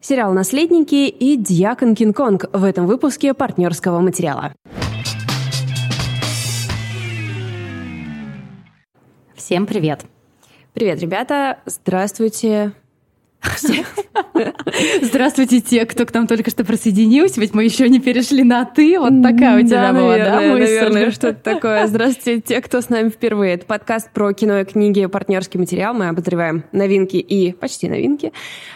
Сериал «Наследники» и «Дьякон Кинг-Конг» в этом выпуске партнерского материала. Всем привет! Привет, ребята! Здравствуйте! Здравствуйте, те, кто к нам только что присоединился, ведь мы еще не перешли на «ты». Вот такая у тебя да, была, наверное, да, мысль? наверное, что-то такое. Здравствуйте, те, кто с нами впервые. Это подкаст про кино и книги «Партнерский материал». Мы обозреваем новинки и почти новинки.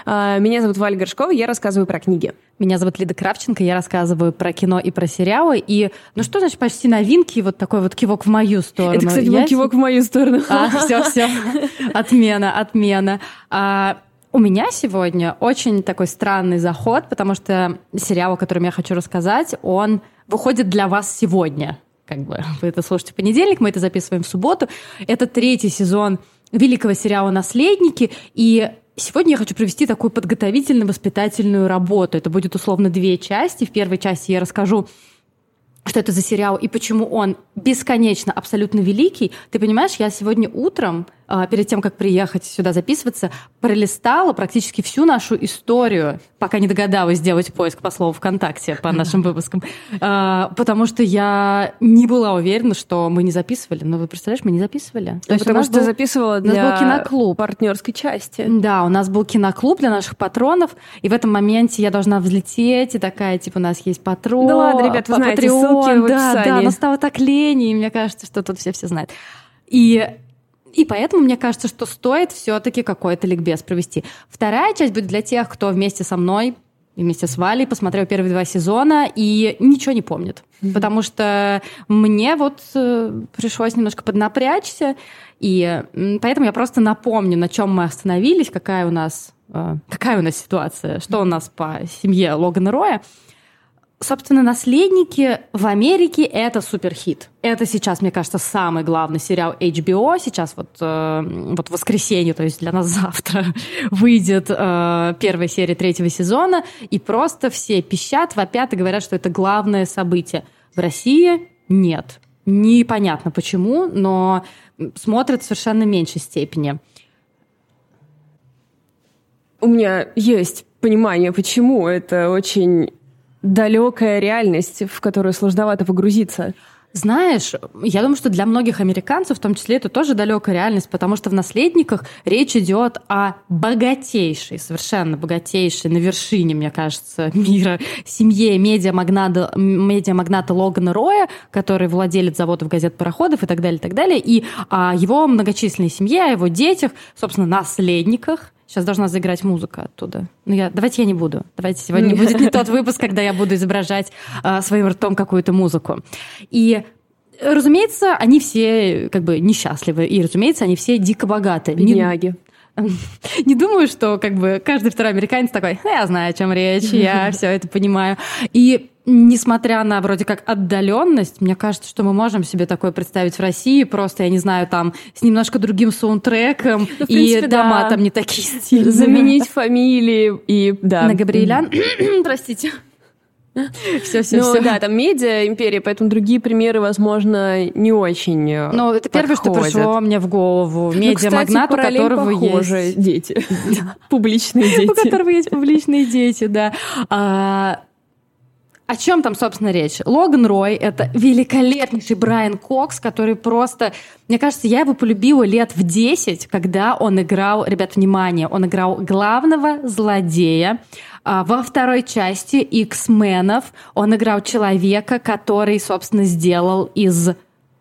А, Меня зовут Валя Горшкова, я рассказываю про книги. Меня зовут Лида Кравченко, я рассказываю про кино и про сериалы. И, ну что значит почти новинки, вот такой вот кивок в мою сторону. Это, кстати, был Я кивок в мою сторону. А, все, все. Отмена, отмена. А, у меня сегодня очень такой странный заход, потому что сериал, о котором я хочу рассказать, он выходит для вас сегодня. Как бы вы это слушаете в понедельник, мы это записываем в субботу. Это третий сезон великого сериала «Наследники», и Сегодня я хочу провести такую подготовительно-воспитательную работу. Это будет условно две части. В первой части я расскажу что это за сериал и почему он бесконечно абсолютно великий. Ты понимаешь, я сегодня утром, перед тем, как приехать сюда записываться, пролистала практически всю нашу историю, пока не догадалась сделать поиск по слову ВКонтакте по нашим выпускам, А, потому что я не была уверена, что мы не записывали. Но вы представляешь, мы не записывали. То есть у Потому что был- записывала у нас для был киноклуб. партнерской части. Да, у нас был киноклуб для наших патронов, и в этом моменте я должна взлететь, и такая, типа, у нас есть патрон. Да ладно, ребят, вы знаете, Patreon, ссылки в да, описании. да, но стало так лень, и мне кажется, что тут все все знают. И и поэтому мне кажется, что стоит все-таки какой-то ликбез провести. Вторая часть будет для тех, кто вместе со мной и вместе с Валей посмотрел первые два сезона и ничего не помнит. Потому что мне вот э, пришлось немножко поднапрячься, и м, поэтому я просто напомню, на чем мы остановились, какая у нас, э, какая у нас ситуация, что у нас по семье Логана Роя. Собственно, «Наследники» в Америке — это суперхит. Это сейчас, мне кажется, самый главный сериал HBO. Сейчас вот, э, вот в воскресенье, то есть для нас завтра, выйдет э, первая серия третьего сезона, и просто все пищат, вопят и говорят, что это главное событие. В России нет. Непонятно почему, но смотрят в совершенно меньшей степени. У меня есть понимание, почему это очень далекая реальность, в которую сложновато погрузиться. Знаешь, я думаю, что для многих американцев, в том числе, это тоже далекая реальность, потому что в «Наследниках» речь идет о богатейшей, совершенно богатейшей, на вершине, мне кажется, мира семье медиамагната, медиамагната Логана Роя, который владелец заводов, газет, пароходов и так далее, и так далее, и о его многочисленной семье, о его детях, собственно, наследниках. Сейчас должна заиграть музыка оттуда. Ну, я, давайте я не буду. Давайте сегодня будет не тот выпуск, когда я буду изображать а, своим ртом какую-то музыку. И Разумеется, они все как бы несчастливы, и, разумеется, они все дико богаты. Бедняги. не думаю, что как бы каждый второй американец такой, «Ну, я знаю, о чем речь, я все это понимаю. И несмотря на вроде как отдаленность, мне кажется, что мы можем себе такое представить в России, просто, я не знаю, там с немножко другим саундтреком, Ну, в и принципе, дома да. там не такие стильные. Заменить фамилии и... Да. на Габриэлян. Простите. Все, все, Ну все. да, там медиа империя, поэтому другие примеры, возможно, не очень э, Ну, это первое, что подходят. пришло мне в голову. Ну, Медиамагнат, кстати, у которого есть... дети. Публичные У дети. которого есть публичные дети, да. О чем там, собственно, речь? Логан Рой — это великолепнейший Брайан Кокс, который просто... Мне кажется, я его полюбила лет в 10, когда он играл... Ребят, внимание! Он играл главного злодея а, во второй части X-менов. Он играл человека, который, собственно, сделал из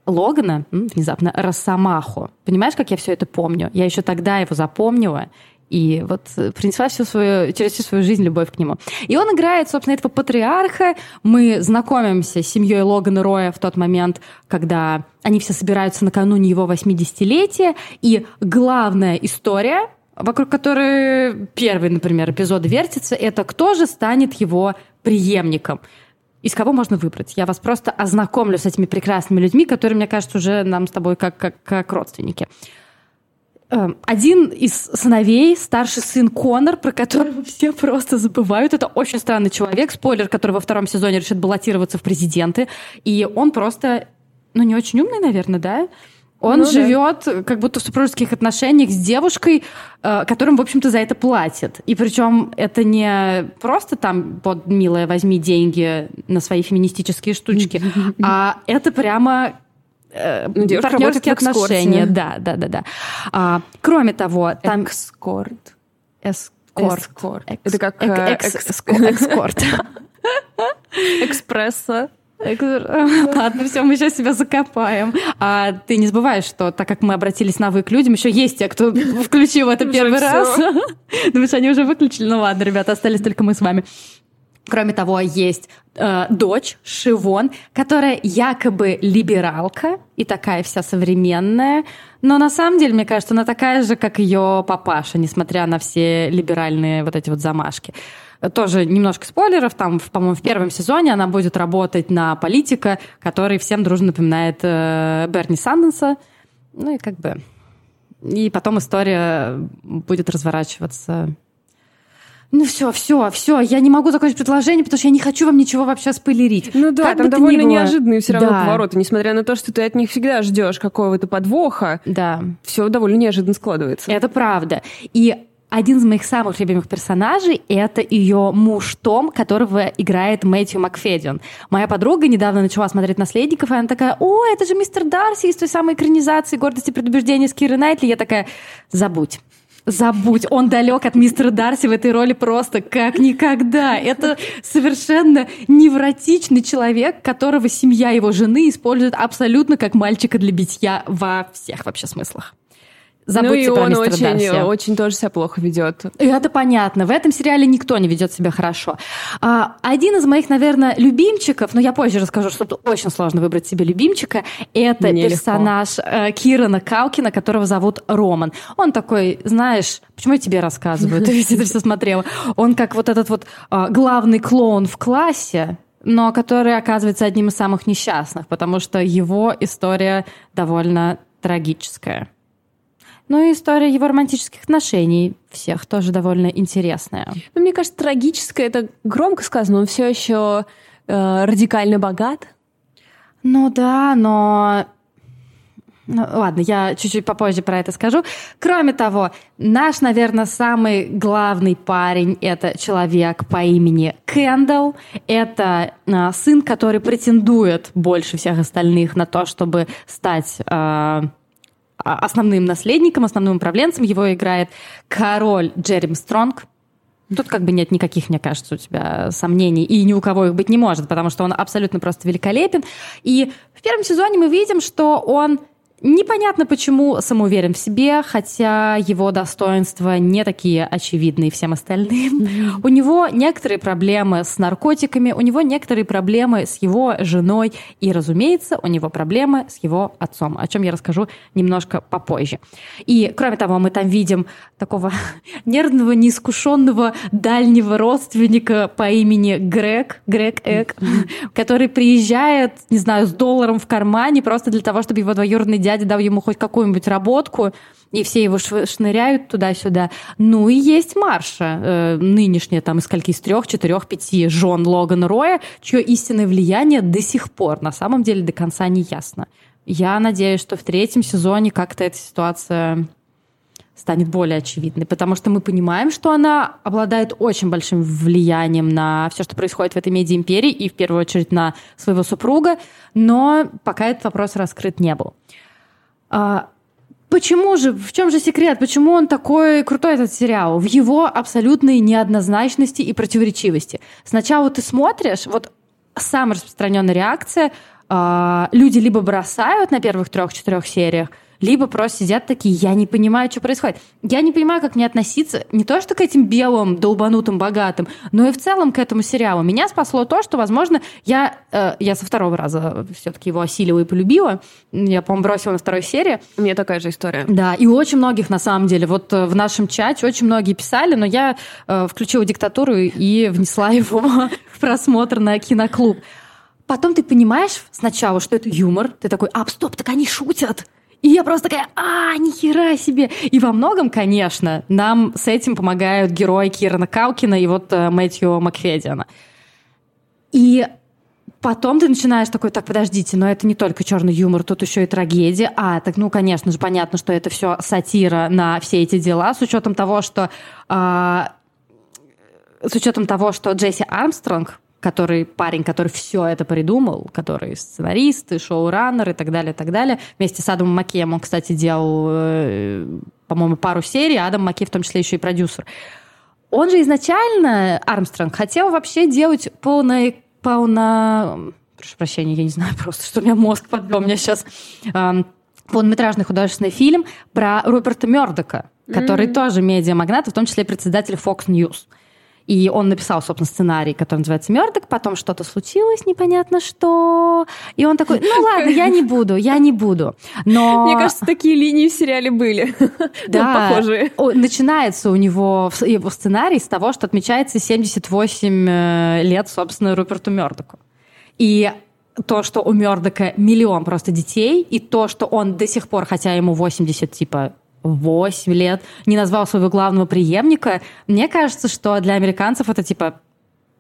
Логана, внезапно, Росомаху. Понимаешь, как я все это помню? Я еще тогда его запомнила. И вот э, принесла всю свою, через всю свою жизнь любовь к нему. И он играет, собственно, этого патриарха. Мы знакомимся с семьей Логана Роя в тот момент, когда они все собираются накануне его 80-летия. И главная история, вокруг которой первый, например, эпизод вертится, это кто же станет его преемником. Из кого можно выбрать? Я вас просто ознакомлю с этими прекрасными людьми, которые, мне кажется, уже нам с тобой как, как, как родственники. Эм, Один из сыновей, старший сын Конор, про которого все просто забывают. Это очень странный человек, спойлер, который во втором сезоне решит баллотироваться в президенты. И он просто, ну, не очень умный, наверное, да? Он Ну да. живет как будто в супружеских отношениях с девушкой, э, которым, в общем-то, за это платит. И причем это не просто там, вот, милая, возьми деньги на свои феминистические штучки, а это прямо э, Ну, партнерские отношения. Да, да, да, да. А, кроме того, там Экскорт. эскорт. Эскорт. Экс- Это как э, экс- экс- экскорт. экспресса. Ладно, все, мы сейчас себя закопаем. А ты не забываешь, что так как мы обратились на вы к людям, еще есть те, кто включил это первый раз. Думаешь, они уже выключили? Ну ладно, ребята, остались только мы с вами. Кроме того, есть э, дочь Шивон, которая якобы либералка и такая вся современная, но на самом деле, мне кажется, она такая же, как ее папаша, несмотря на все либеральные вот эти вот замашки. Тоже немножко спойлеров. Там, по-моему, в первом сезоне она будет работать на политика, который всем дружно напоминает э, Берни Санденса. Ну и как бы... И потом история будет разворачиваться ну все, все, все, я не могу закончить предложение, потому что я не хочу вам ничего вообще спойлерить. Ну да, Как там довольно неожиданные все равно Да. повороты, несмотря на то, что ты от них всегда ждешь какого-то подвоха, Да, все довольно неожиданно складывается. это правда. И один из моих самых любимых персонажей — это ее муж Том, которого играет Мэтью Макфедион. Моя подруга недавно начала смотреть «Наследников», и она такая, о, это же мистер Дарси из той самой экранизации «Гордость и предубеждение» с Кирой Найтли. Я такая, забудь. Забудь, он далек от мистера Дарси в этой роли просто как никогда. Это совершенно невротичный человек, которого семья его жены использует абсолютно как мальчика для битья во всех вообще смыслах. Ну Забудьте и про он очень, очень тоже себя плохо ведет. И это понятно. В этом сериале никто не ведет себя хорошо. А, один из моих, наверное, любимчиков, но я позже расскажу, что тут очень сложно выбрать себе любимчика, это Мне легко. персонаж э, Кирана Каукина, которого зовут Роман. Он такой, знаешь, почему я тебе рассказываю? Ты ведь это все смотрела. Он как вот этот вот а, главный клоун в классе, но который оказывается одним из самых несчастных, потому что его история довольно трагическая. Ну и история его романтических отношений всех тоже довольно интересная. Ну, мне кажется, трагическое это громко сказано, он все еще э, радикально богат. Ну да, но... Ну, ладно, я чуть-чуть попозже про это скажу. Кроме того, наш, наверное, самый главный парень — это человек по имени Кендалл. Это а, сын, который претендует больше всех остальных на то, чтобы стать а, основным наследником, основным управленцем. Его играет король Джерем Стронг. Тут как бы нет никаких, мне кажется, у тебя сомнений, и ни у кого их быть не может, потому что он абсолютно просто великолепен. И в первом сезоне мы видим, что он непонятно почему самоуверен в себе, хотя его достоинства не такие очевидные всем остальным. У него некоторые проблемы с наркотиками, у него некоторые проблемы с его женой, и, разумеется, у него проблемы с его отцом, о чем я расскажу немножко попозже. И, кроме того, мы там видим такого нервного, неискушенного дальнего родственника по имени Грег, Грег Эк, который приезжает, не знаю, с долларом в кармане просто для того, чтобы его двоюродный дядя дал ему хоть какую-нибудь работку, и все его шныряют туда-сюда. Ну и есть Марша, э, нынешняя там из скольки, из трех, четырех, пяти жен Логана Роя, чье истинное влияние до сих пор на самом деле до конца не ясно. Я надеюсь, что в третьем сезоне как-то эта ситуация станет более очевидной, потому что мы понимаем, что она обладает очень большим влиянием на все, что происходит в этой медиа-империи, и в первую очередь на своего супруга, но пока этот вопрос раскрыт не был. А, Почему же, в чем же секрет? Почему он такой крутой, этот сериал? В его абсолютной неоднозначности и противоречивости. Сначала ты смотришь, вот самая распространенная реакция, а, люди либо бросают на первых трех-четырех сериях, либо просто сидят такие, я не понимаю, что происходит. Я не понимаю, как мне относиться не то что к этим белым, долбанутым, богатым, но и в целом к этому сериалу. Меня спасло то, что, возможно, я, э, я со второго раза все-таки его осилила и полюбила. Я, по-моему, бросила на второй серии. У меня такая же история. Да, и у очень многих, на самом деле, вот э, в нашем чате очень многие писали, но я э, включила диктатуру и внесла его в просмотр на киноклуб. Потом ты понимаешь сначала, что это юмор, ты такой, а, стоп, так они шутят. И я просто такая, а, нихера себе. И во многом, конечно, нам с этим помогают герои Кирана Каукина и вот э, Мэтью Макфедиана. И Потом ты начинаешь такой, так, подождите, но это не только черный юмор, тут еще и трагедия. А, так, ну, конечно же, понятно, что это все сатира на все эти дела, с учетом того, что э, с учетом того, что Джесси Армстронг, который парень, который все это придумал, который сценарист и шоураннер и так далее, и так далее. Вместе с Адамом Маккеем он, кстати, делал, э, по-моему, пару серий, а Адам Маккей в том числе еще и продюсер. Он же изначально, Армстронг, хотел вообще делать полное полно... Прошу прощения, я не знаю просто, что у меня мозг подвел. У меня сейчас полнометражный художественный фильм про Руперта Мердока, который mm-hmm. тоже медиамагнат, в том числе председатель Fox News. И он написал, собственно, сценарий, который называется «Мёрдок», потом что-то случилось, непонятно что. И он такой, ну ладно, я не буду, я не буду. Но... Мне кажется, такие линии в сериале были. Да, похожие. Начинается у него его сценарий с того, что отмечается 78 э, лет, собственно, Руперту Мёрдоку. И то, что у Мёрдока миллион просто детей, и то, что он до сих пор, хотя ему 80, типа, 8 лет не назвал своего главного преемника, мне кажется, что для американцев это типа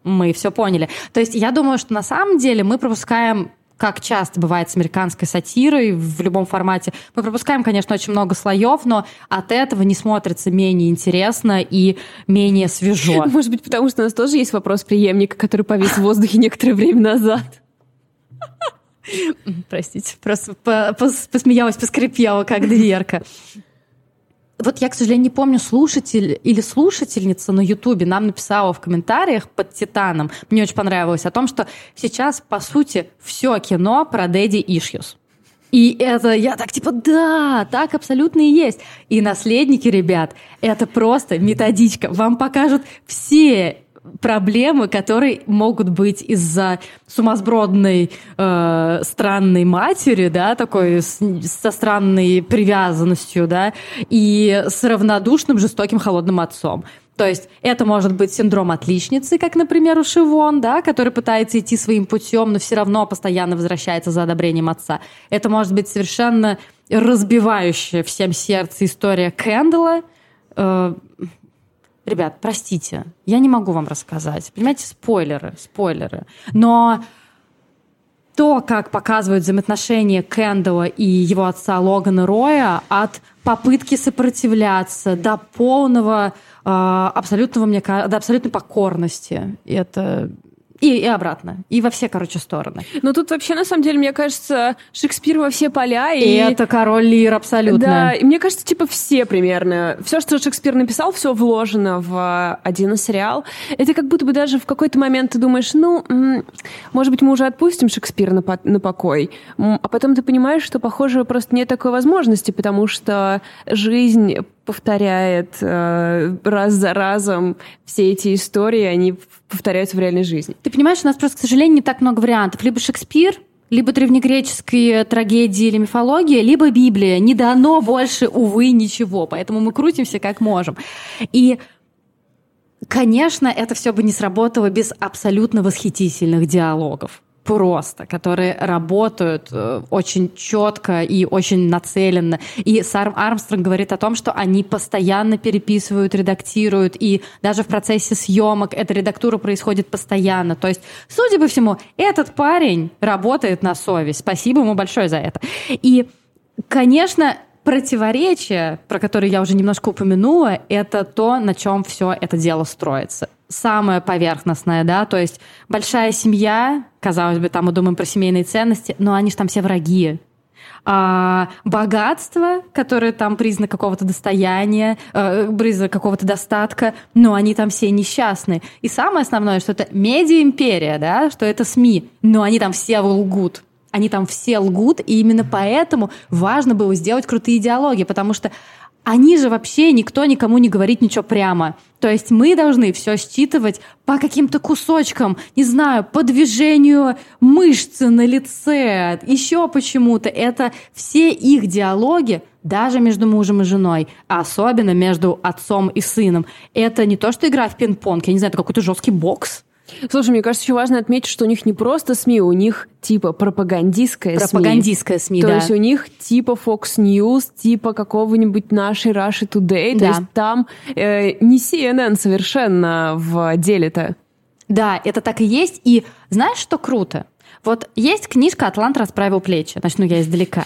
мы все поняли. То есть я думаю, что на самом деле мы пропускаем как часто бывает с американской сатирой в любом формате. Мы пропускаем, конечно, очень много слоев, но от этого не смотрится менее интересно и менее свежо. Может быть, потому что у нас тоже есть вопрос преемника, который повис в воздухе некоторое время назад. Простите, просто посмеялась, поскрипела, как дверка вот я, к сожалению, не помню, слушатель или слушательница на Ютубе нам написала в комментариях под «Титаном», мне очень понравилось, о том, что сейчас, по сути, все кино про Дэдди Ишьюс. И это я так типа, да, так абсолютно и есть. И наследники, ребят, это просто методичка. Вам покажут все проблемы, которые могут быть из-за сумасбродной э, странной матери, да, такой с, со странной привязанностью, да, и с равнодушным, жестоким, холодным отцом. То есть это может быть синдром отличницы, как, например, у Шивон, да, который пытается идти своим путем, но все равно постоянно возвращается за одобрением отца. Это может быть совершенно разбивающая всем сердце история Кэндала, э, Ребят, простите, я не могу вам рассказать. Понимаете, спойлеры, спойлеры. Но то, как показывают взаимоотношения Кэндала и его отца Логана Роя от попытки сопротивляться до полного э, абсолютного, мне до абсолютной покорности. Это и, и обратно. И во все, короче, стороны. Ну, тут вообще, на самом деле, мне кажется, Шекспир во все поля. И, и это король лир абсолютно. Да, и мне кажется, типа, все примерно. Все, что Шекспир написал, все вложено в один сериал. Это как будто бы даже в какой-то момент ты думаешь, ну, может быть, мы уже отпустим Шекспира на, по на покой. А потом ты понимаешь, что, похоже, просто нет такой возможности, потому что жизнь повторяет э, раз за разом все эти истории, они повторяются в реальной жизни. Ты понимаешь, у нас просто, к сожалению, не так много вариантов. Либо Шекспир, либо древнегреческие трагедии или мифология, либо Библия. Не дано больше, увы, ничего. Поэтому мы крутимся как можем. И Конечно, это все бы не сработало без абсолютно восхитительных диалогов просто, которые работают э, очень четко и очень нацеленно. И Сарм Армстронг говорит о том, что они постоянно переписывают, редактируют, и даже в процессе съемок эта редактура происходит постоянно. То есть, судя по всему, этот парень работает на совесть. Спасибо ему большое за это. И, конечно, противоречие, про которое я уже немножко упомянула, это то, на чем все это дело строится самое поверхностное, да, то есть большая семья, казалось бы, там мы думаем про семейные ценности, но они же там все враги. А, богатство, которое там признак какого-то достояния, э, признак какого-то достатка, но они там все несчастны. И самое основное, что это медиа-империя, да, что это СМИ, но они там все лгут. Они там все лгут, и именно поэтому важно было сделать крутые диалоги, потому что они же вообще никто никому не говорит ничего прямо. То есть мы должны все считывать по каким-то кусочкам, не знаю, по движению мышцы на лице, еще почему-то. Это все их диалоги, даже между мужем и женой, а особенно между отцом и сыном. Это не то, что игра в пинг-понг, я не знаю, это какой-то жесткий бокс. Слушай, мне кажется, еще важно отметить, что у них не просто СМИ, у них типа пропагандистская СМИ. Пропагандистская СМИ, То да. есть у них типа Fox News, типа какого-нибудь нашей Russia Today. Да. То есть там э, не CNN совершенно в деле-то. Да, это так и есть. И знаешь, что круто? Вот есть книжка «Атлант расправил плечи». Начну я издалека.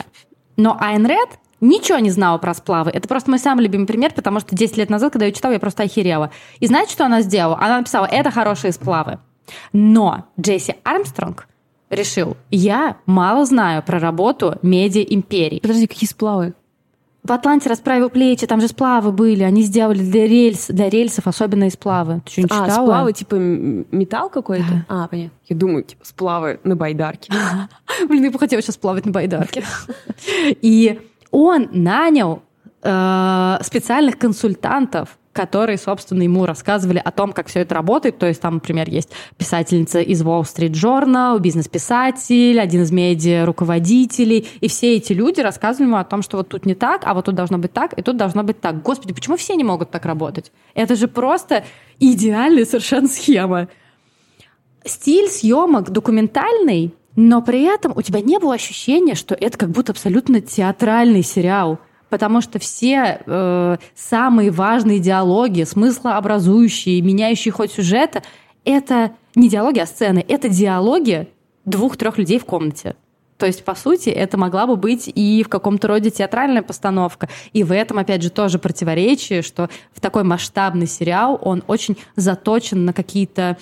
Но Айн Ред ничего не знала про сплавы. Это просто мой самый любимый пример, потому что 10 лет назад, когда я читала, я просто охерела. И знаете, что она сделала? Она написала, это хорошие сплавы. Но Джесси Армстронг решил, я мало знаю про работу медиа-империи. Подожди, какие сплавы? В Атланте расправил плечи, там же сплавы были, они сделали для, рельс, для рельсов особенные сплавы. Ты что, не а, читала? сплавы типа металл какой-то? А, понятно. Я думаю, типа сплавы на байдарке. Блин, я бы хотела сейчас плавать на байдарке. И он нанял э, специальных консультантов, которые, собственно, ему рассказывали о том, как все это работает. То есть там, например, есть писательница из Wall Street Journal, бизнес-писатель, один из медиа-руководителей. И все эти люди рассказывали ему о том, что вот тут не так, а вот тут должно быть так, и тут должно быть так. Господи, почему все не могут так работать? Это же просто идеальная совершенно схема. Стиль съемок документальный, но при этом у тебя не было ощущения, что это как будто абсолютно театральный сериал потому что все э, самые важные диалоги, смыслообразующие, меняющие ход сюжета, это не диалоги, а сцены, это диалоги двух-трех людей в комнате. То есть, по сути, это могла бы быть и в каком-то роде театральная постановка. И в этом, опять же, тоже противоречие, что в такой масштабный сериал он очень заточен на какие-то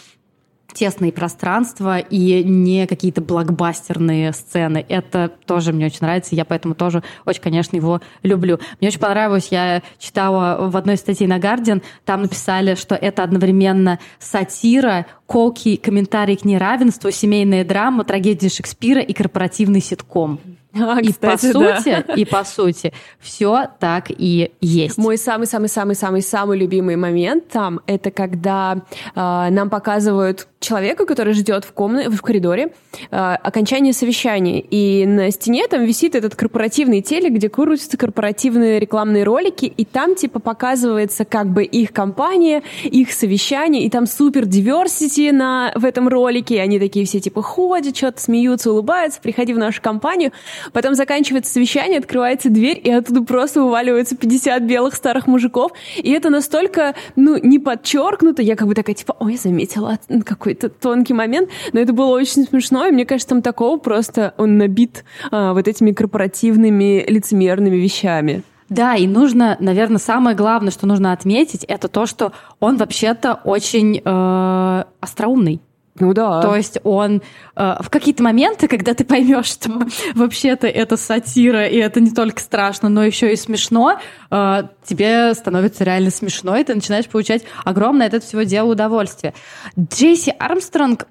тесные пространства и не какие-то блокбастерные сцены. Это тоже мне очень нравится, я поэтому тоже очень, конечно, его люблю. Мне очень понравилось, я читала в одной статье на Guardian, там написали, что это одновременно сатира, колкий комментарий к неравенству, семейная драма, трагедия Шекспира и корпоративный ситком. А, и кстати, по сути, да. и по сути, все так и есть. Мой самый самый самый самый самый любимый момент там это когда э, нам показывают человека, который ждет в комнате, в коридоре, э, окончание совещания, и на стене там висит этот корпоративный телек, где крутятся корпоративные рекламные ролики, и там типа показывается как бы их компания, их совещание, и там супер diversity на в этом ролике, и они такие все типа ходят, что-то смеются, улыбаются, приходи в нашу компанию. Потом заканчивается совещание, открывается дверь, и оттуда просто вываливаются 50 белых старых мужиков. И это настолько, ну, не подчеркнуто. Я как бы такая, типа, ой, заметила какой-то тонкий момент. Но это было очень смешно, и мне кажется, там такого просто он набит а, вот этими корпоративными лицемерными вещами. Да, и нужно, наверное, самое главное, что нужно отметить, это то, что он вообще-то очень э, остроумный. Ну да. То есть он э, в какие-то моменты, когда ты поймешь, что вообще-то это сатира, и это не только страшно, но еще и смешно, э, тебе становится реально смешно, и ты начинаешь получать огромное от этого всего дела удовольствие. Джейси Армстронг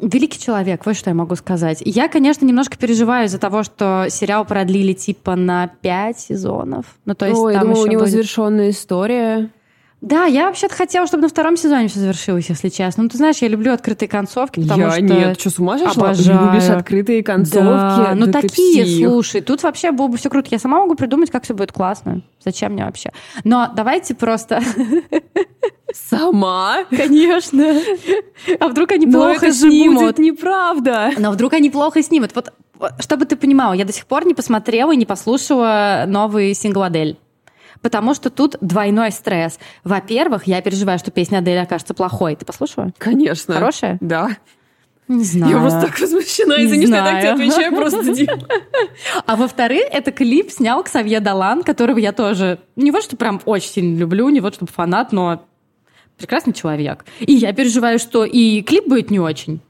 Великий человек, вот что я могу сказать. Я, конечно, немножко переживаю из-за того, что сериал продлили типа на пять сезонов. Ну, то есть Ой, там думаю, еще у него будет... завершенная история. Да, я вообще-то хотела, чтобы на втором сезоне все завершилось, если честно. Ну, ты знаешь, я люблю открытые концовки, потому я что... нет, что, с ума сошла? Обожаю. Любишь открытые концовки? Да, ну да такие, слушай, тут вообще было бы все круто. Я сама могу придумать, как все будет классно. Зачем мне вообще? Но давайте просто... Сама? Конечно. А вдруг они Но плохо это снимут? же будет неправда. Но вдруг они плохо снимут. Вот, чтобы ты понимала, я до сих пор не посмотрела и не послушала новый сингл Адель потому что тут двойной стресс. Во-первых, я переживаю, что песня Адель окажется плохой. Ты послушала? Конечно. Хорошая? Да. Не знаю. Я просто так возмущена, извини, что я так тебе отвечаю, просто. А во-вторых, это клип снял Ксавье Далан, которого я тоже не вот что прям очень сильно люблю, не вот чтобы фанат, но прекрасный человек. И я переживаю, что и клип будет не очень.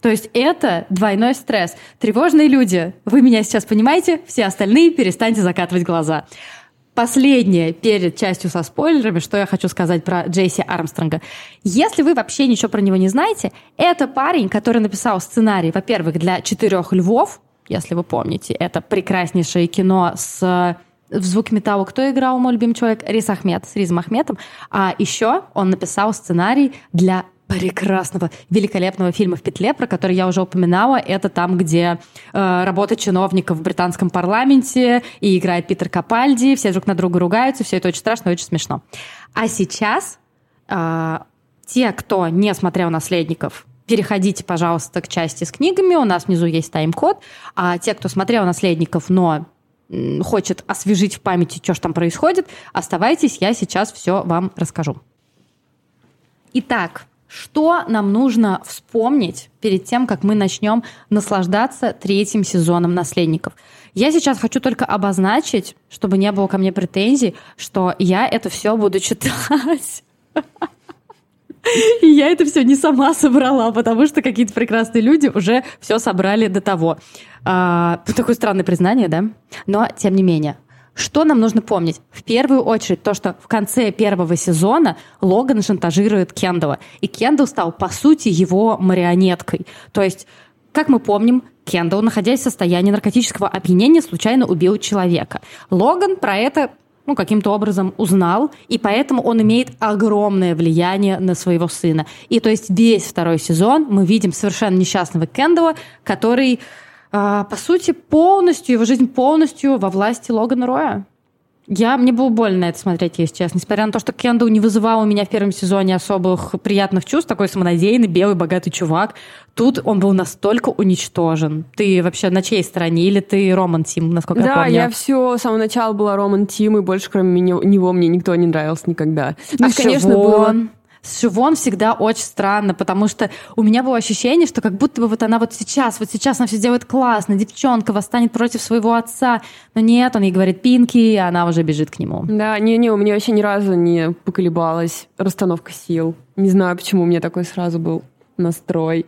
То есть это двойной стресс. Тревожные люди, вы меня сейчас понимаете, все остальные перестаньте закатывать глаза. Последнее перед частью со спойлерами, что я хочу сказать про Джейси Армстронга. Если вы вообще ничего про него не знаете, это парень, который написал сценарий, во-первых, для «Четырех львов», если вы помните, это прекраснейшее кино с в «Звук металла» кто играл, мой любимый человек? Рис Ахмед, с Ризом Ахметом. А еще он написал сценарий для прекрасного, великолепного фильма «В петле», про который я уже упоминала. Это там, где э, работа чиновников в британском парламенте и играет Питер Капальди, все друг на друга ругаются, все это очень страшно очень смешно. А сейчас э, те, кто не смотрел «Наследников», переходите, пожалуйста, к части с книгами, у нас внизу есть тайм-код, а те, кто смотрел «Наследников», но хочет освежить в памяти, что же там происходит, оставайтесь, я сейчас все вам расскажу. Итак, Что нам нужно вспомнить перед тем, как мы начнем наслаждаться третьим сезоном «Наследников»? Я сейчас хочу только обозначить, чтобы не было ко мне претензий, что я это все буду читать. И я это все не сама собрала, потому что какие-то прекрасные люди уже все собрали до того. А, такое странное признание, да? Но тем не менее. Что нам нужно помнить? В первую очередь то, что в конце первого сезона Логан шантажирует Кендала. И Кендалл стал, по сути, его марионеткой. То есть, как мы помним, Кендалл, находясь в состоянии наркотического опьянения, случайно убил человека. Логан про это ну, каким-то образом узнал, и поэтому он имеет огромное влияние на своего сына. И то есть весь второй сезон мы видим совершенно несчастного Кендала, который по сути, полностью, его жизнь полностью во власти Логана Роя. Я, мне было больно это смотреть, если честно. Несмотря на то, что Кендалл не вызывал у меня в первом сезоне особых приятных чувств, такой самонадеянный, белый, богатый чувак, тут он был настолько уничтожен. Ты вообще на чьей стороне? Или ты Роман Тим, насколько да, я помню? Да, я все, с самого начала была Роман Тим, и больше кроме него мне никто не нравился никогда. Ну, а конечно, было с Шивон всегда очень странно, потому что у меня было ощущение, что как будто бы вот она вот сейчас, вот сейчас она все делает классно, девчонка восстанет против своего отца, но нет, он ей говорит пинки, и она уже бежит к нему. Да, не-не, у меня вообще ни разу не поколебалась расстановка сил. Не знаю, почему у меня такой сразу был настрой.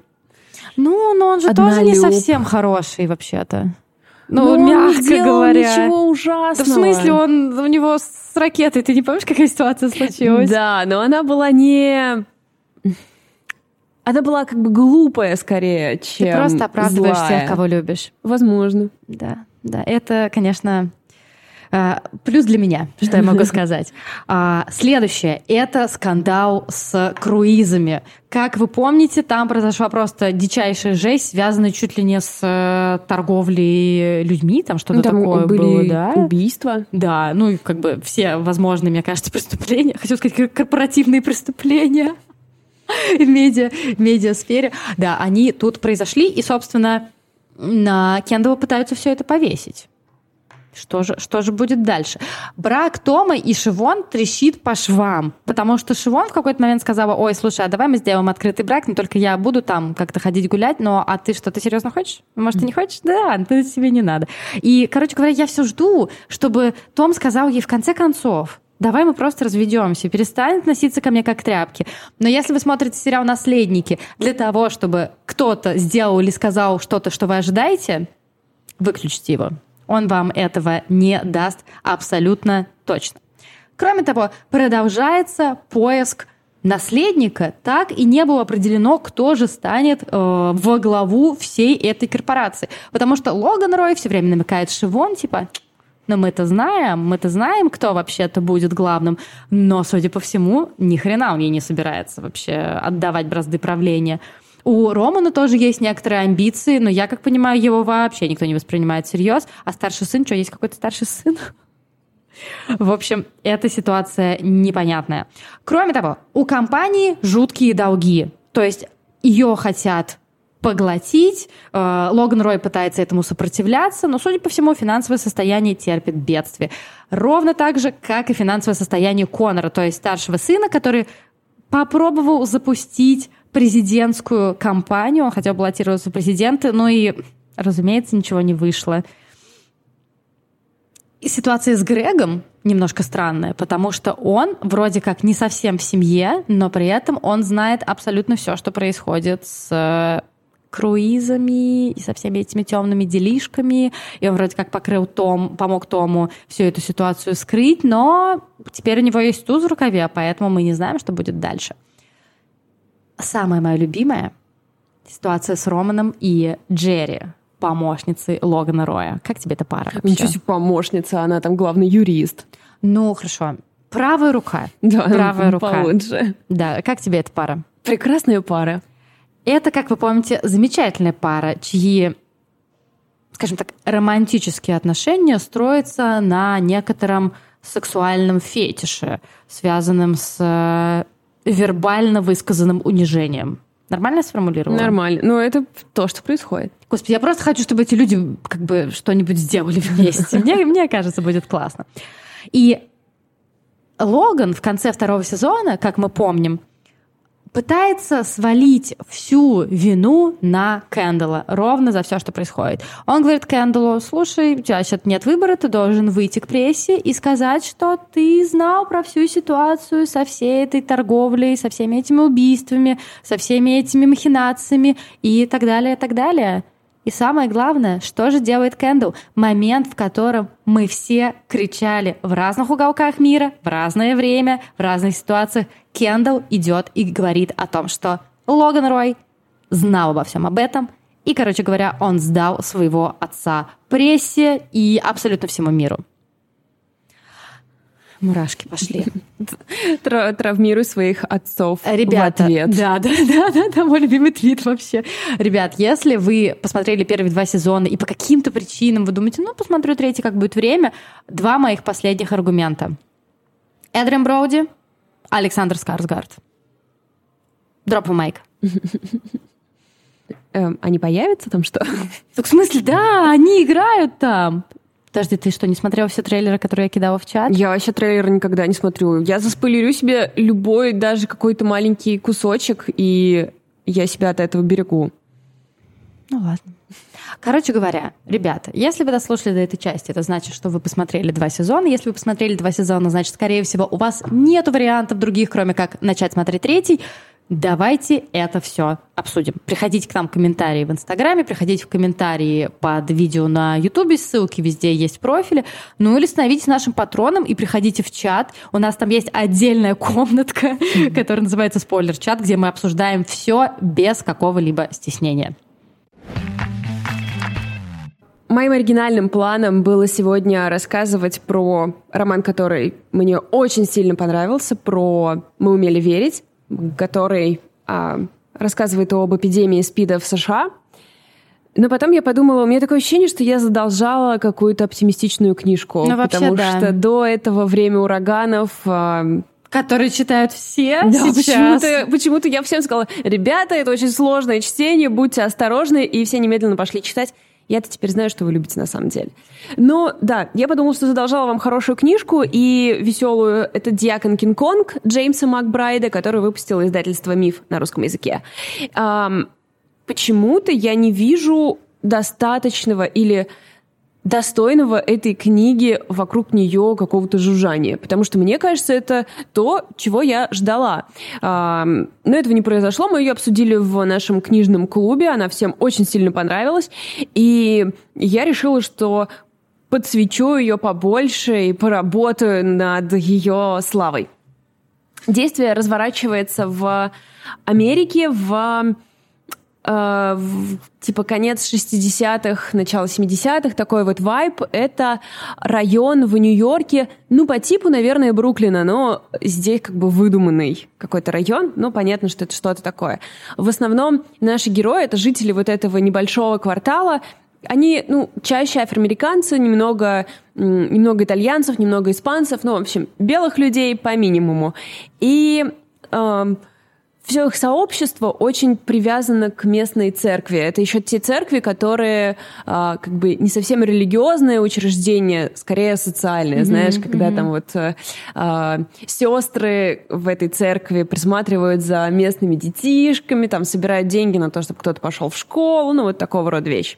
Ну, но он же Однолюб. тоже не совсем хороший вообще-то. Ну, ну мягко он не говоря. ничего ужасного. Да в смысле, он у него с ракетой, ты не помнишь, какая ситуация случилась? Да, но она была не... Она была как бы глупая скорее, чем Ты просто оправдываешь злая. тех, кого любишь. Возможно. Да, да. Это, конечно, плюс для меня, что я могу сказать. А, следующее – это скандал с круизами. Как вы помните, там произошла просто дичайшая жесть, связанная чуть ли не с э, торговлей людьми, там что-то ну, там такое были было, да? убийства. Да, ну и как бы все возможные, мне кажется, преступления. Хочу сказать, корпоративные преступления в медиа, медиасфере. Да, они тут произошли, и, собственно, на Кендалла пытаются все это повесить. Что же, что же будет дальше? Брак Тома и Шивон трещит по швам, потому что Шивон в какой-то момент сказала, ой, слушай, а давай мы сделаем открытый брак, не только я буду там как-то ходить гулять, но а ты что, ты серьезно хочешь? Может, ты не хочешь? Да, ты тебе не надо. И, короче говоря, я все жду, чтобы Том сказал ей в конце концов, Давай мы просто разведемся, перестань относиться ко мне как к тряпке. Но если вы смотрите сериал «Наследники» для того, чтобы кто-то сделал или сказал что-то, что вы ожидаете, выключите его. Он вам этого не даст абсолютно точно. Кроме того, продолжается поиск наследника, так и не было определено, кто же станет э, во главу всей этой корпорации. Потому что Логан Рой все время намекает Шивон, типа, но мы это знаем, мы это знаем, кто вообще-то будет главным. Но, судя по всему, ни хрена он ей не собирается вообще отдавать бразды правления. У Романа тоже есть некоторые амбиции, но я, как понимаю, его вообще никто не воспринимает всерьез. А старший сын, что, есть какой-то старший сын? В общем, эта ситуация непонятная. Кроме того, у компании жуткие долги. То есть ее хотят поглотить. Э, Логан Рой пытается этому сопротивляться, но, судя по всему, финансовое состояние терпит бедствие. Ровно так же, как и финансовое состояние Конора, то есть старшего сына, который попробовал запустить президентскую кампанию, он хотел баллотироваться в президенты, но и, разумеется, ничего не вышло. И ситуация с Грегом немножко странная, потому что он вроде как не совсем в семье, но при этом он знает абсолютно все, что происходит с э, круизами и со всеми этими темными делишками. И он вроде как покрыл Том, помог Тому всю эту ситуацию скрыть, но теперь у него есть туз в рукаве, поэтому мы не знаем, что будет дальше самая моя любимая ситуация с Романом и Джерри, помощницей Логана Роя. Как тебе эта пара? Вообще? Ничего себе помощница, она там главный юрист. Ну, хорошо. Правая рука. Да, правая рука. Получше. Да, как тебе эта пара? Прекрасная пара. Это, как вы помните, замечательная пара, чьи, скажем так, романтические отношения строятся на некотором сексуальном фетише, связанном с вербально высказанным унижением. Нормально сформулировала? Нормально. Но это то, что происходит. Господи, я просто хочу, чтобы эти люди как бы что-нибудь сделали вместе. Мне, мне кажется, будет классно. И Логан в конце второго сезона, как мы помним, пытается свалить всю вину на Кэндала ровно за все, что происходит. Он говорит Кэндалу, слушай, у тебя сейчас нет выбора, ты должен выйти к прессе и сказать, что ты знал про всю ситуацию со всей этой торговлей, со всеми этими убийствами, со всеми этими махинациями и так далее, и так далее. И самое главное, что же делает Кендалл? Момент, в котором мы все кричали в разных уголках мира, в разное время, в разных ситуациях. Кендалл идет и говорит о том, что Логан Рой знал обо всем об этом, и, короче говоря, он сдал своего отца прессе и абсолютно всему миру. Мурашки пошли. Травмируй своих отцов Ребята, в ответ. Да, да, да, да, да, мой любимый твит вообще. Ребят, если вы посмотрели первые два сезона и по каким-то причинам вы думаете, ну, посмотрю третий, как будет время, два моих последних аргумента. Эдрин Броуди, Александр Скарсгард. Дроп майк. Эм, они появятся там что? Так в смысле, да, они играют там. Подожди, ты что, не смотрела все трейлеры, которые я кидала в чат? Я вообще трейлеры никогда не смотрю. Я заспойлерю себе любой, даже какой-то маленький кусочек, и я себя от этого берегу. Ну ладно. Короче говоря, ребята, если вы дослушали до этой части, это значит, что вы посмотрели два сезона. Если вы посмотрели два сезона, значит, скорее всего, у вас нет вариантов других, кроме как начать смотреть третий. Давайте это все обсудим. Приходите к нам в комментарии в Инстаграме, приходите в комментарии под видео на Ютубе, ссылки везде есть профили. Ну или становитесь нашим патроном и приходите в чат. У нас там есть отдельная комнатка, которая называется спойлер-чат, где мы обсуждаем все без какого-либо стеснения. Моим оригинальным планом было сегодня рассказывать про роман, который мне очень сильно понравился, про «Мы умели верить», который а, рассказывает об эпидемии СПИДа в США. Но потом я подумала, у меня такое ощущение, что я задолжала какую-то оптимистичную книжку. Ну, вообще, потому да. что до этого время ураганов... А, Которые читают все да, сейчас. Почему-то, почему-то я всем сказала, ребята, это очень сложное чтение, будьте осторожны, и все немедленно пошли читать. Я-то теперь знаю, что вы любите на самом деле. Но да, я подумала, что задолжала вам хорошую книжку и веселую. Это «Диакон Кинг-Конг» Джеймса Макбрайда, который выпустил издательство «Миф» на русском языке. Эм, почему-то я не вижу достаточного или достойного этой книги вокруг нее какого-то жужжания. Потому что, мне кажется, это то, чего я ждала. А, но этого не произошло. Мы ее обсудили в нашем книжном клубе. Она всем очень сильно понравилась. И я решила, что подсвечу ее побольше и поработаю над ее славой. Действие разворачивается в Америке в э, типа конец 60-х, начало 70-х, такой вот вайб. Это район в Нью-Йорке, ну, по типу, наверное, Бруклина, но здесь как бы выдуманный какой-то район, но понятно, что это что-то такое. В основном наши герои — это жители вот этого небольшого квартала, они, ну, чаще афроамериканцы, немного, немного итальянцев, немного испанцев, ну, в общем, белых людей по минимуму. И э, все их сообщество очень привязано к местной церкви. Это еще те церкви, которые а, как бы не совсем религиозные учреждения, скорее социальные. Mm-hmm, Знаешь, когда mm-hmm. там вот а, сестры в этой церкви присматривают за местными детишками, там собирают деньги на то, чтобы кто-то пошел в школу, ну вот такого рода вещь.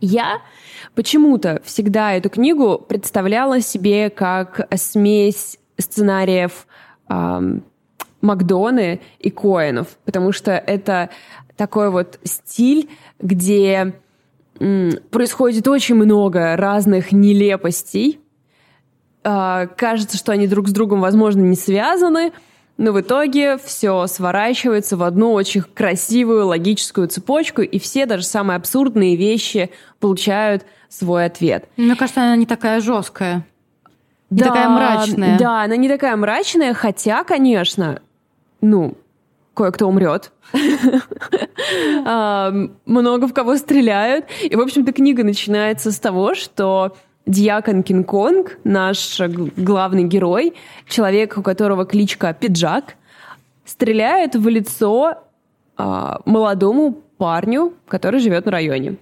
Я почему-то всегда эту книгу представляла себе как смесь сценариев Макдоны и Коэнов, потому что это такой вот стиль, где происходит очень много разных нелепостей. А, кажется, что они друг с другом, возможно, не связаны, но в итоге все сворачивается в одну очень красивую логическую цепочку, и все даже самые абсурдные вещи получают свой ответ. Мне кажется, она не такая жесткая. Не да, такая мрачная. Да, она не такая мрачная, хотя, конечно, ну, кое-кто умрет. Много в кого стреляют. И, в общем-то, книга начинается с того, что Дьякон Кинг-Конг, наш главный герой, человек, у которого кличка Пиджак, стреляет в лицо а, молодому парню, который живет на районе.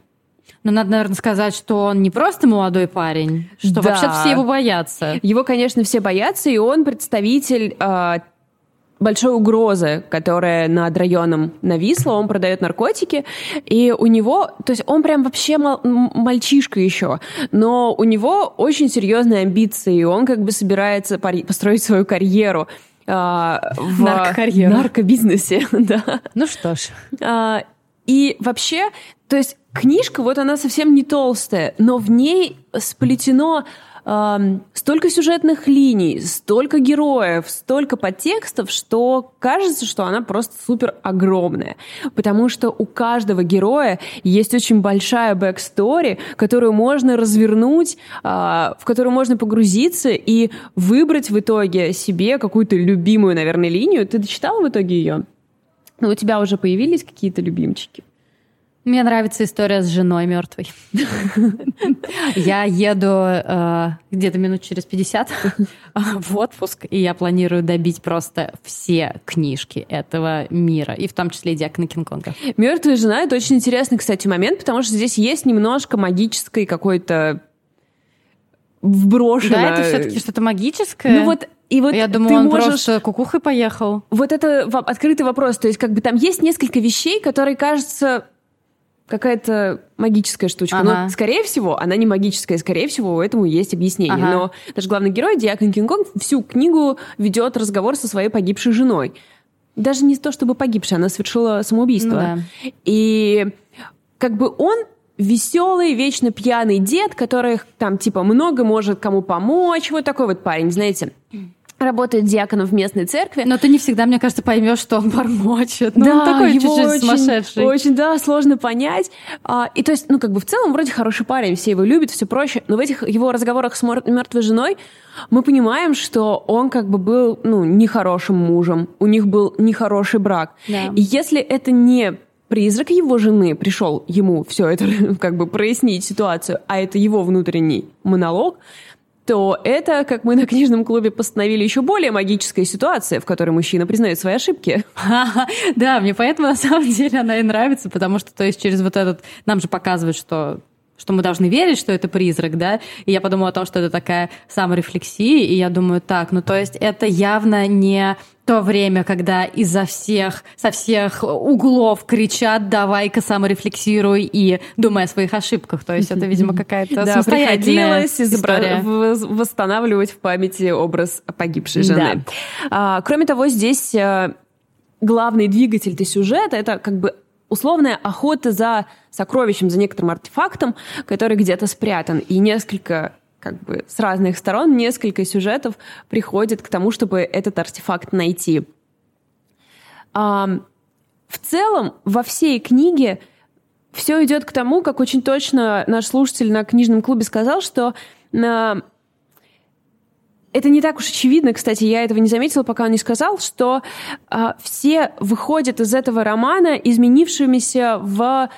Но надо, наверное, сказать, что он не просто молодой парень, что да. вообще все его боятся. Его, конечно, все боятся, и он представитель а, большой угрозы, которая над районом нависла. Он продает наркотики, и у него, то есть он прям вообще мал, мальчишка еще, но у него очень серьезные амбиции, и он как бы собирается построить свою карьеру а, в наркобизнесе. да. Ну что ж. А, и вообще, то есть книжка, вот она совсем не толстая, но в ней сплетено э, столько сюжетных линий, столько героев, столько подтекстов, что кажется, что она просто супер огромная. Потому что у каждого героя есть очень большая backstory, которую можно развернуть, э, в которую можно погрузиться и выбрать в итоге себе какую-то любимую, наверное, линию. Ты дочитала в итоге ее? Ну, у тебя уже появились какие-то любимчики? Мне нравится история с женой мертвой. Я еду э, где-то минут через 50 в отпуск, и я планирую добить просто все книжки этого мира, и в том числе Диакона Кинг-Конга. «Мертвая жена» — это очень интересный, кстати, момент, потому что здесь есть немножко магической какой-то вброшено. Да, это все-таки что-то магическое. Ну вот и вот Я думаю, он можешь... просто кукухой поехал. Вот это открытый вопрос. То есть, как бы там есть несколько вещей, которые кажутся какая-то магическая штучка. Ага. Но, скорее всего, она не магическая, скорее всего, этому есть объяснение. Ага. Но наш главный герой, Диакон Кинг-Конг, всю книгу ведет разговор со своей погибшей женой. Даже не то, чтобы погибшая, она совершила самоубийство. Ну, да. И как бы он веселый, вечно пьяный дед, который там типа много может кому помочь. Вот такой вот парень, знаете работает диаконом в местной церкви. Но ты не всегда, мне кажется, поймешь, что он бормочет. Ну, да, он такой его чуть-чуть очень, сумасшедший. Очень, да, сложно понять. А, и то есть, ну, как бы в целом вроде хороший парень, все его любят, все проще, но в этих его разговорах с мертвой женой мы понимаем, что он как бы был, ну, нехорошим мужем, у них был нехороший брак. Да. И если это не призрак его жены пришел ему все это как бы прояснить ситуацию, а это его внутренний монолог, то это, как мы на книжном клубе постановили, еще более магическая ситуация, в которой мужчина признает свои ошибки. Да, мне поэтому на самом деле она и нравится, потому что, то есть, через вот этот... Нам же показывают, что что мы должны верить, что это призрак, да, и я подумала о том, что это такая саморефлексия, и я думаю, так, ну то есть это явно не то время, когда изо всех, со всех углов кричат, давай-ка саморефлексируй и думай о своих ошибках. То есть это, видимо, какая-то да, самостоятельная история. восстанавливать в памяти образ погибшей жены. Да. А, кроме того, здесь э, главный двигатель сюжета — это как бы условная охота за сокровищем, за некоторым артефактом, который где-то спрятан. И несколько как бы с разных сторон несколько сюжетов приходят к тому, чтобы этот артефакт найти. А, в целом, во всей книге все идет к тому, как очень точно наш слушатель на книжном клубе сказал, что на... это не так уж очевидно, кстати, я этого не заметила, пока он не сказал, что а, все выходят из этого романа изменившимися в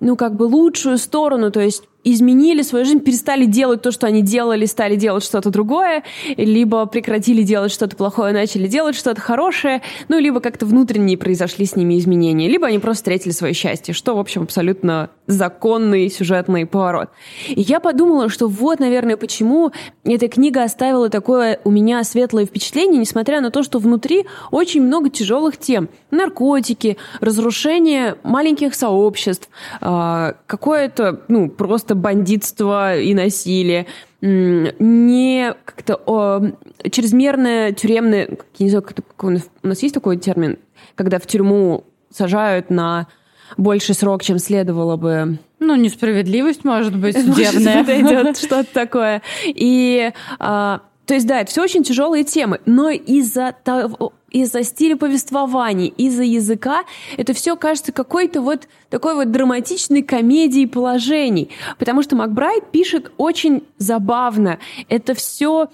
ну, как бы лучшую сторону, то есть изменили свою жизнь, перестали делать то, что они делали, стали делать что-то другое, либо прекратили делать что-то плохое, начали делать что-то хорошее, ну, либо как-то внутренние произошли с ними изменения, либо они просто встретили свое счастье, что, в общем, абсолютно законный сюжетный поворот. И я подумала, что вот, наверное, почему эта книга оставила такое у меня светлое впечатление, несмотря на то, что внутри очень много тяжелых тем. Наркотики, разрушение маленьких сообществ, а, какое-то, ну, просто просто бандитство и насилие, не как-то о, чрезмерное тюремное, я не знаю, как у нас есть такой термин, когда в тюрьму сажают на больший срок, чем следовало бы. Ну, несправедливость, может быть, судебная. Может, что-то такое. И а, то есть, да, это все очень тяжелые темы, но из-за того, из-за стиля повествования, из-за языка, это все кажется какой-то вот такой вот драматичной комедией положений. Потому что Макбрайт пишет очень забавно. Это все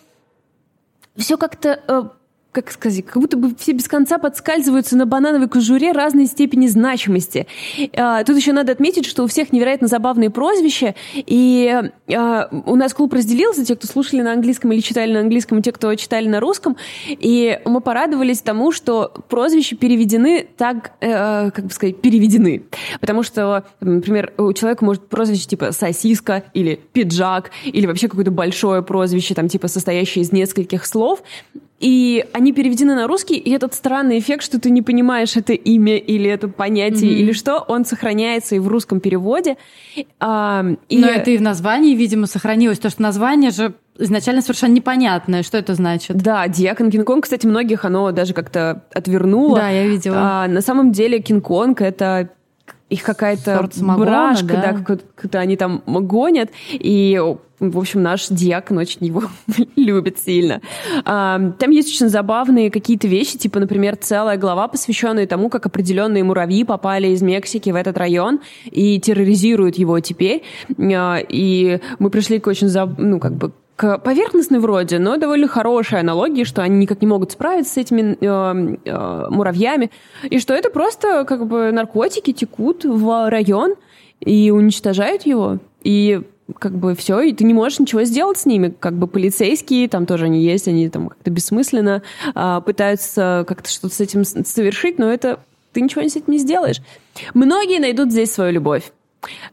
все как-то э, как сказать, как будто бы все без конца подскальзываются на банановой кожуре разной степени значимости. А, тут еще надо отметить, что у всех невероятно забавные прозвища, и а, у нас клуб разделился, те, кто слушали на английском или читали на английском, и те, кто читали на русском, и мы порадовались тому, что прозвища переведены так, э, как бы сказать, переведены. Потому что, например, у человека может прозвище типа сосиска или пиджак, или вообще какое-то большое прозвище, там, типа, состоящее из нескольких слов, и они переведены на русский, и этот странный эффект, что ты не понимаешь, это имя или это понятие, mm-hmm. или что, он сохраняется и в русском переводе. А, и... Но это и в названии, видимо, сохранилось, то что название же изначально совершенно непонятное, что это значит. Да, Диакон Кинг-Конг, кстати, многих оно даже как-то отвернуло. Да, я видела. А, на самом деле Кинг-Конг — это их какая-то брашка, да, да как-то они там гонят, и в общем, наш диакон очень его любит сильно. А, там есть очень забавные какие-то вещи, типа, например, целая глава, посвященная тому, как определенные муравьи попали из Мексики в этот район и терроризируют его теперь. А, и мы пришли к очень, ну, как бы, к поверхностной вроде, но довольно хорошей аналогии, что они никак не могут справиться с этими э, э, муравьями, и что это просто как бы наркотики текут в район и уничтожают его, и как бы все, и ты не можешь ничего сделать с ними, как бы полицейские, там тоже они есть, они там как-то бессмысленно э, пытаются как-то что-то с этим совершить, но это ты ничего с этим не сделаешь. Многие найдут здесь свою любовь.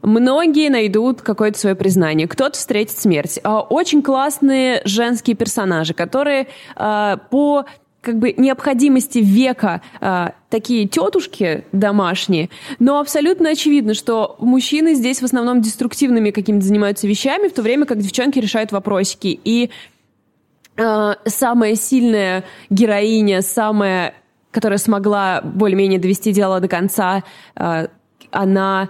Многие найдут какое-то свое признание, кто-то встретит смерть. А, очень классные женские персонажи, которые а, по как бы необходимости века а, такие тетушки домашние, но абсолютно очевидно, что мужчины здесь в основном деструктивными какими-то занимаются вещами, в то время как девчонки решают вопросики. И а, самая сильная героиня, самая, которая смогла более-менее довести дело до конца, а, она Э,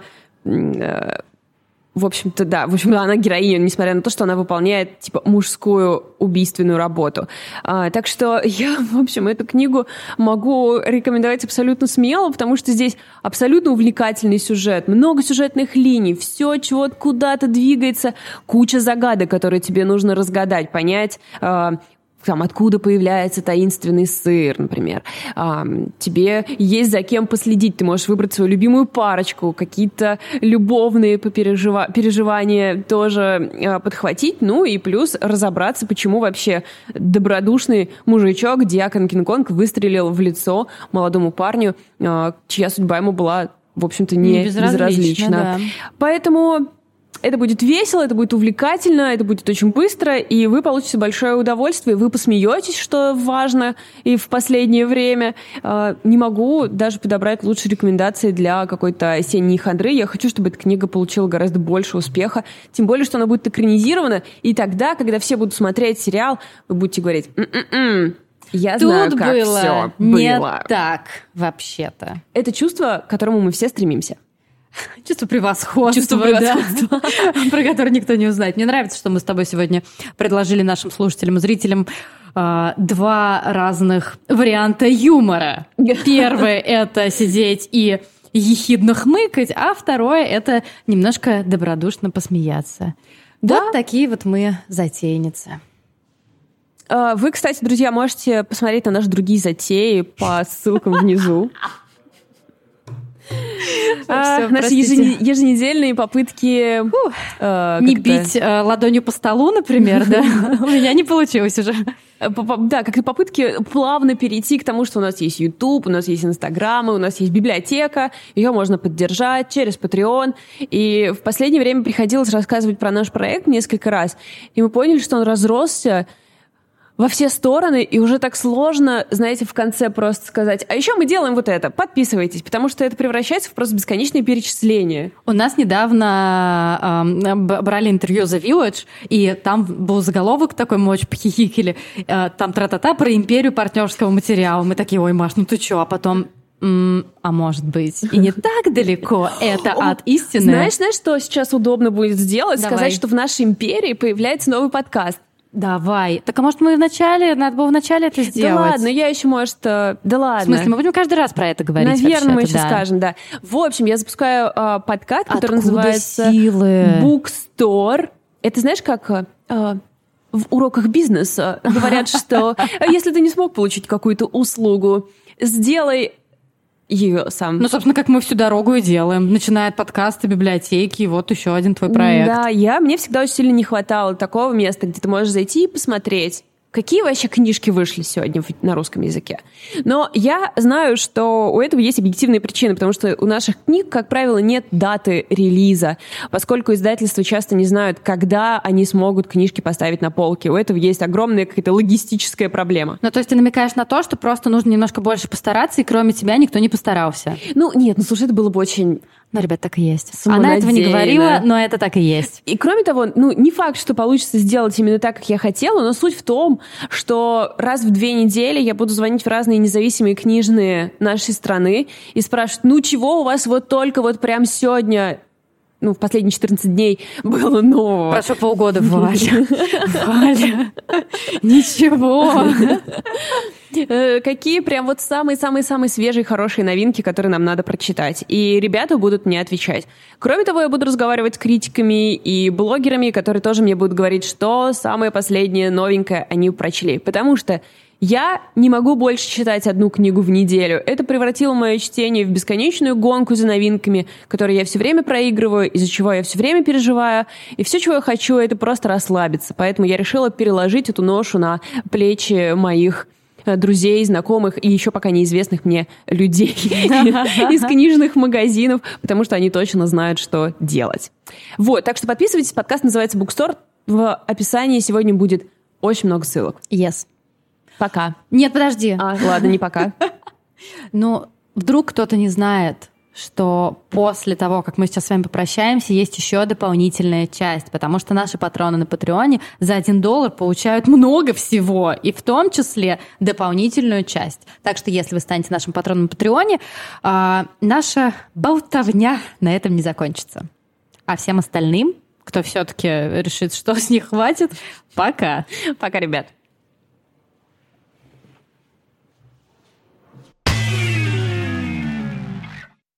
в общем-то, да, в общем, она героиня, несмотря на то, что она выполняет, типа, мужскую убийственную работу. А, так что я, в общем, эту книгу могу рекомендовать абсолютно смело, потому что здесь абсолютно увлекательный сюжет, много сюжетных линий, все чего куда-то двигается, куча загадок, которые тебе нужно разгадать, понять, а, там, откуда появляется таинственный сыр, например. А, тебе есть за кем последить, ты можешь выбрать свою любимую парочку, какие-то любовные попережива- переживания тоже а, подхватить, ну и плюс разобраться, почему вообще добродушный мужичок Диакон Кинг-Конг выстрелил в лицо молодому парню, а, чья судьба ему была в общем-то, не, не безразлична. безразлична. Да. Поэтому это будет весело, это будет увлекательно, это будет очень быстро, и вы получите большое удовольствие, вы посмеетесь, что важно, и в последнее время. А, не могу даже подобрать лучшие рекомендации для какой-то осенней хандры. Я хочу, чтобы эта книга получила гораздо больше успеха, тем более, что она будет экранизирована, и тогда, когда все будут смотреть сериал, вы будете говорить «М-м-м, я Тут знаю, как было все было. Не так, вообще-то. Это чувство, к которому мы все стремимся. Чувство превосходства, Чувство превосходства. Да, про которое никто не узнает. Мне нравится, что мы с тобой сегодня предложили нашим слушателям и зрителям э, два разных варианта юмора. Первый — это сидеть и ехидно хмыкать, а второе — это немножко добродушно посмеяться. Да? Вот такие вот мы затейницы. А, вы, кстати, друзья, можете посмотреть на наши другие затеи по ссылкам внизу. А, наши еженедельные попытки... Э, не бить э, ладонью по столу, например, да? У меня не получилось уже. Э, да, как и попытки плавно перейти к тому, что у нас есть YouTube, у нас есть Инстаграмы, у нас есть библиотека, ее можно поддержать через Patreon. И в последнее время приходилось рассказывать про наш проект несколько раз, и мы поняли, что он разросся во все стороны, и уже так сложно, знаете, в конце просто сказать, а еще мы делаем вот это, подписывайтесь, потому что это превращается в просто бесконечное перечисление. У нас недавно э, брали интервью The Village, и там был заголовок такой, мы очень похихикали, э, там тра-та-та про империю партнерского материала. Мы такие, ой, Маш, ну ты чё? А потом, а может быть, и не так далеко это от истины. Знаешь, знаешь, что сейчас удобно будет сделать? Давай. Сказать, что в нашей империи появляется новый подкаст. Давай. Так а может мы вначале, надо было вначале это сделать? Да ладно, я еще, может, э, да ладно. В смысле, мы будем каждый раз про это говорить? Наверное, мы еще да. скажем, да. В общем, я запускаю э, подкаст, который Откуда называется силы? Bookstore. Это знаешь, как э, в уроках бизнеса говорят, что если ты не смог получить какую-то услугу, сделай ее сам. Ну, собственно, как мы всю дорогу и делаем. Начиная от подкаста, библиотеки, вот еще один твой проект. Да, я, мне всегда очень сильно не хватало такого места, где ты можешь зайти и посмотреть, какие вообще книжки вышли сегодня на русском языке. Но я знаю, что у этого есть объективные причины, потому что у наших книг, как правило, нет даты релиза, поскольку издательства часто не знают, когда они смогут книжки поставить на полке. У этого есть огромная какая-то логистическая проблема. Ну, то есть ты намекаешь на то, что просто нужно немножко больше постараться, и кроме тебя никто не постарался. Ну, нет, ну, слушай, это было бы очень ну, ребят, так и есть. Она этого не говорила, но это так и есть. И кроме того, ну, не факт, что получится сделать именно так, как я хотела, но суть в том, что раз в две недели я буду звонить в разные независимые книжные нашей страны и спрашивать, ну, чего у вас вот только вот прям сегодня ну, в последние 14 дней было нового. Прошло полгода, Валя. Валя. Ничего. Э, какие прям вот самые-самые-самые свежие, хорошие новинки, которые нам надо прочитать. И ребята будут мне отвечать. Кроме того, я буду разговаривать с критиками и блогерами, которые тоже мне будут говорить, что самое последнее новенькое они прочли. Потому что я не могу больше читать одну книгу в неделю. Это превратило мое чтение в бесконечную гонку за новинками, которые я все время проигрываю, из-за чего я все время переживаю. И все, чего я хочу, это просто расслабиться. Поэтому я решила переложить эту ношу на плечи моих э, друзей, знакомых и еще пока неизвестных мне людей из книжных магазинов, потому что они точно знают, что делать. Вот, так что подписывайтесь, подкаст называется Bookstore. В описании сегодня будет очень много ссылок. Yes. Пока. Нет, подожди. А, ладно, не пока. Ну, вдруг кто-то не знает, что после того, как мы сейчас с вами попрощаемся, есть еще дополнительная часть, потому что наши патроны на Патреоне за один доллар получают много всего, и в том числе дополнительную часть. Так что если вы станете нашим патроном на Патреоне, а, наша болтовня на этом не закончится. А всем остальным, кто все-таки решит, что с них хватит, пока. Пока, ребят.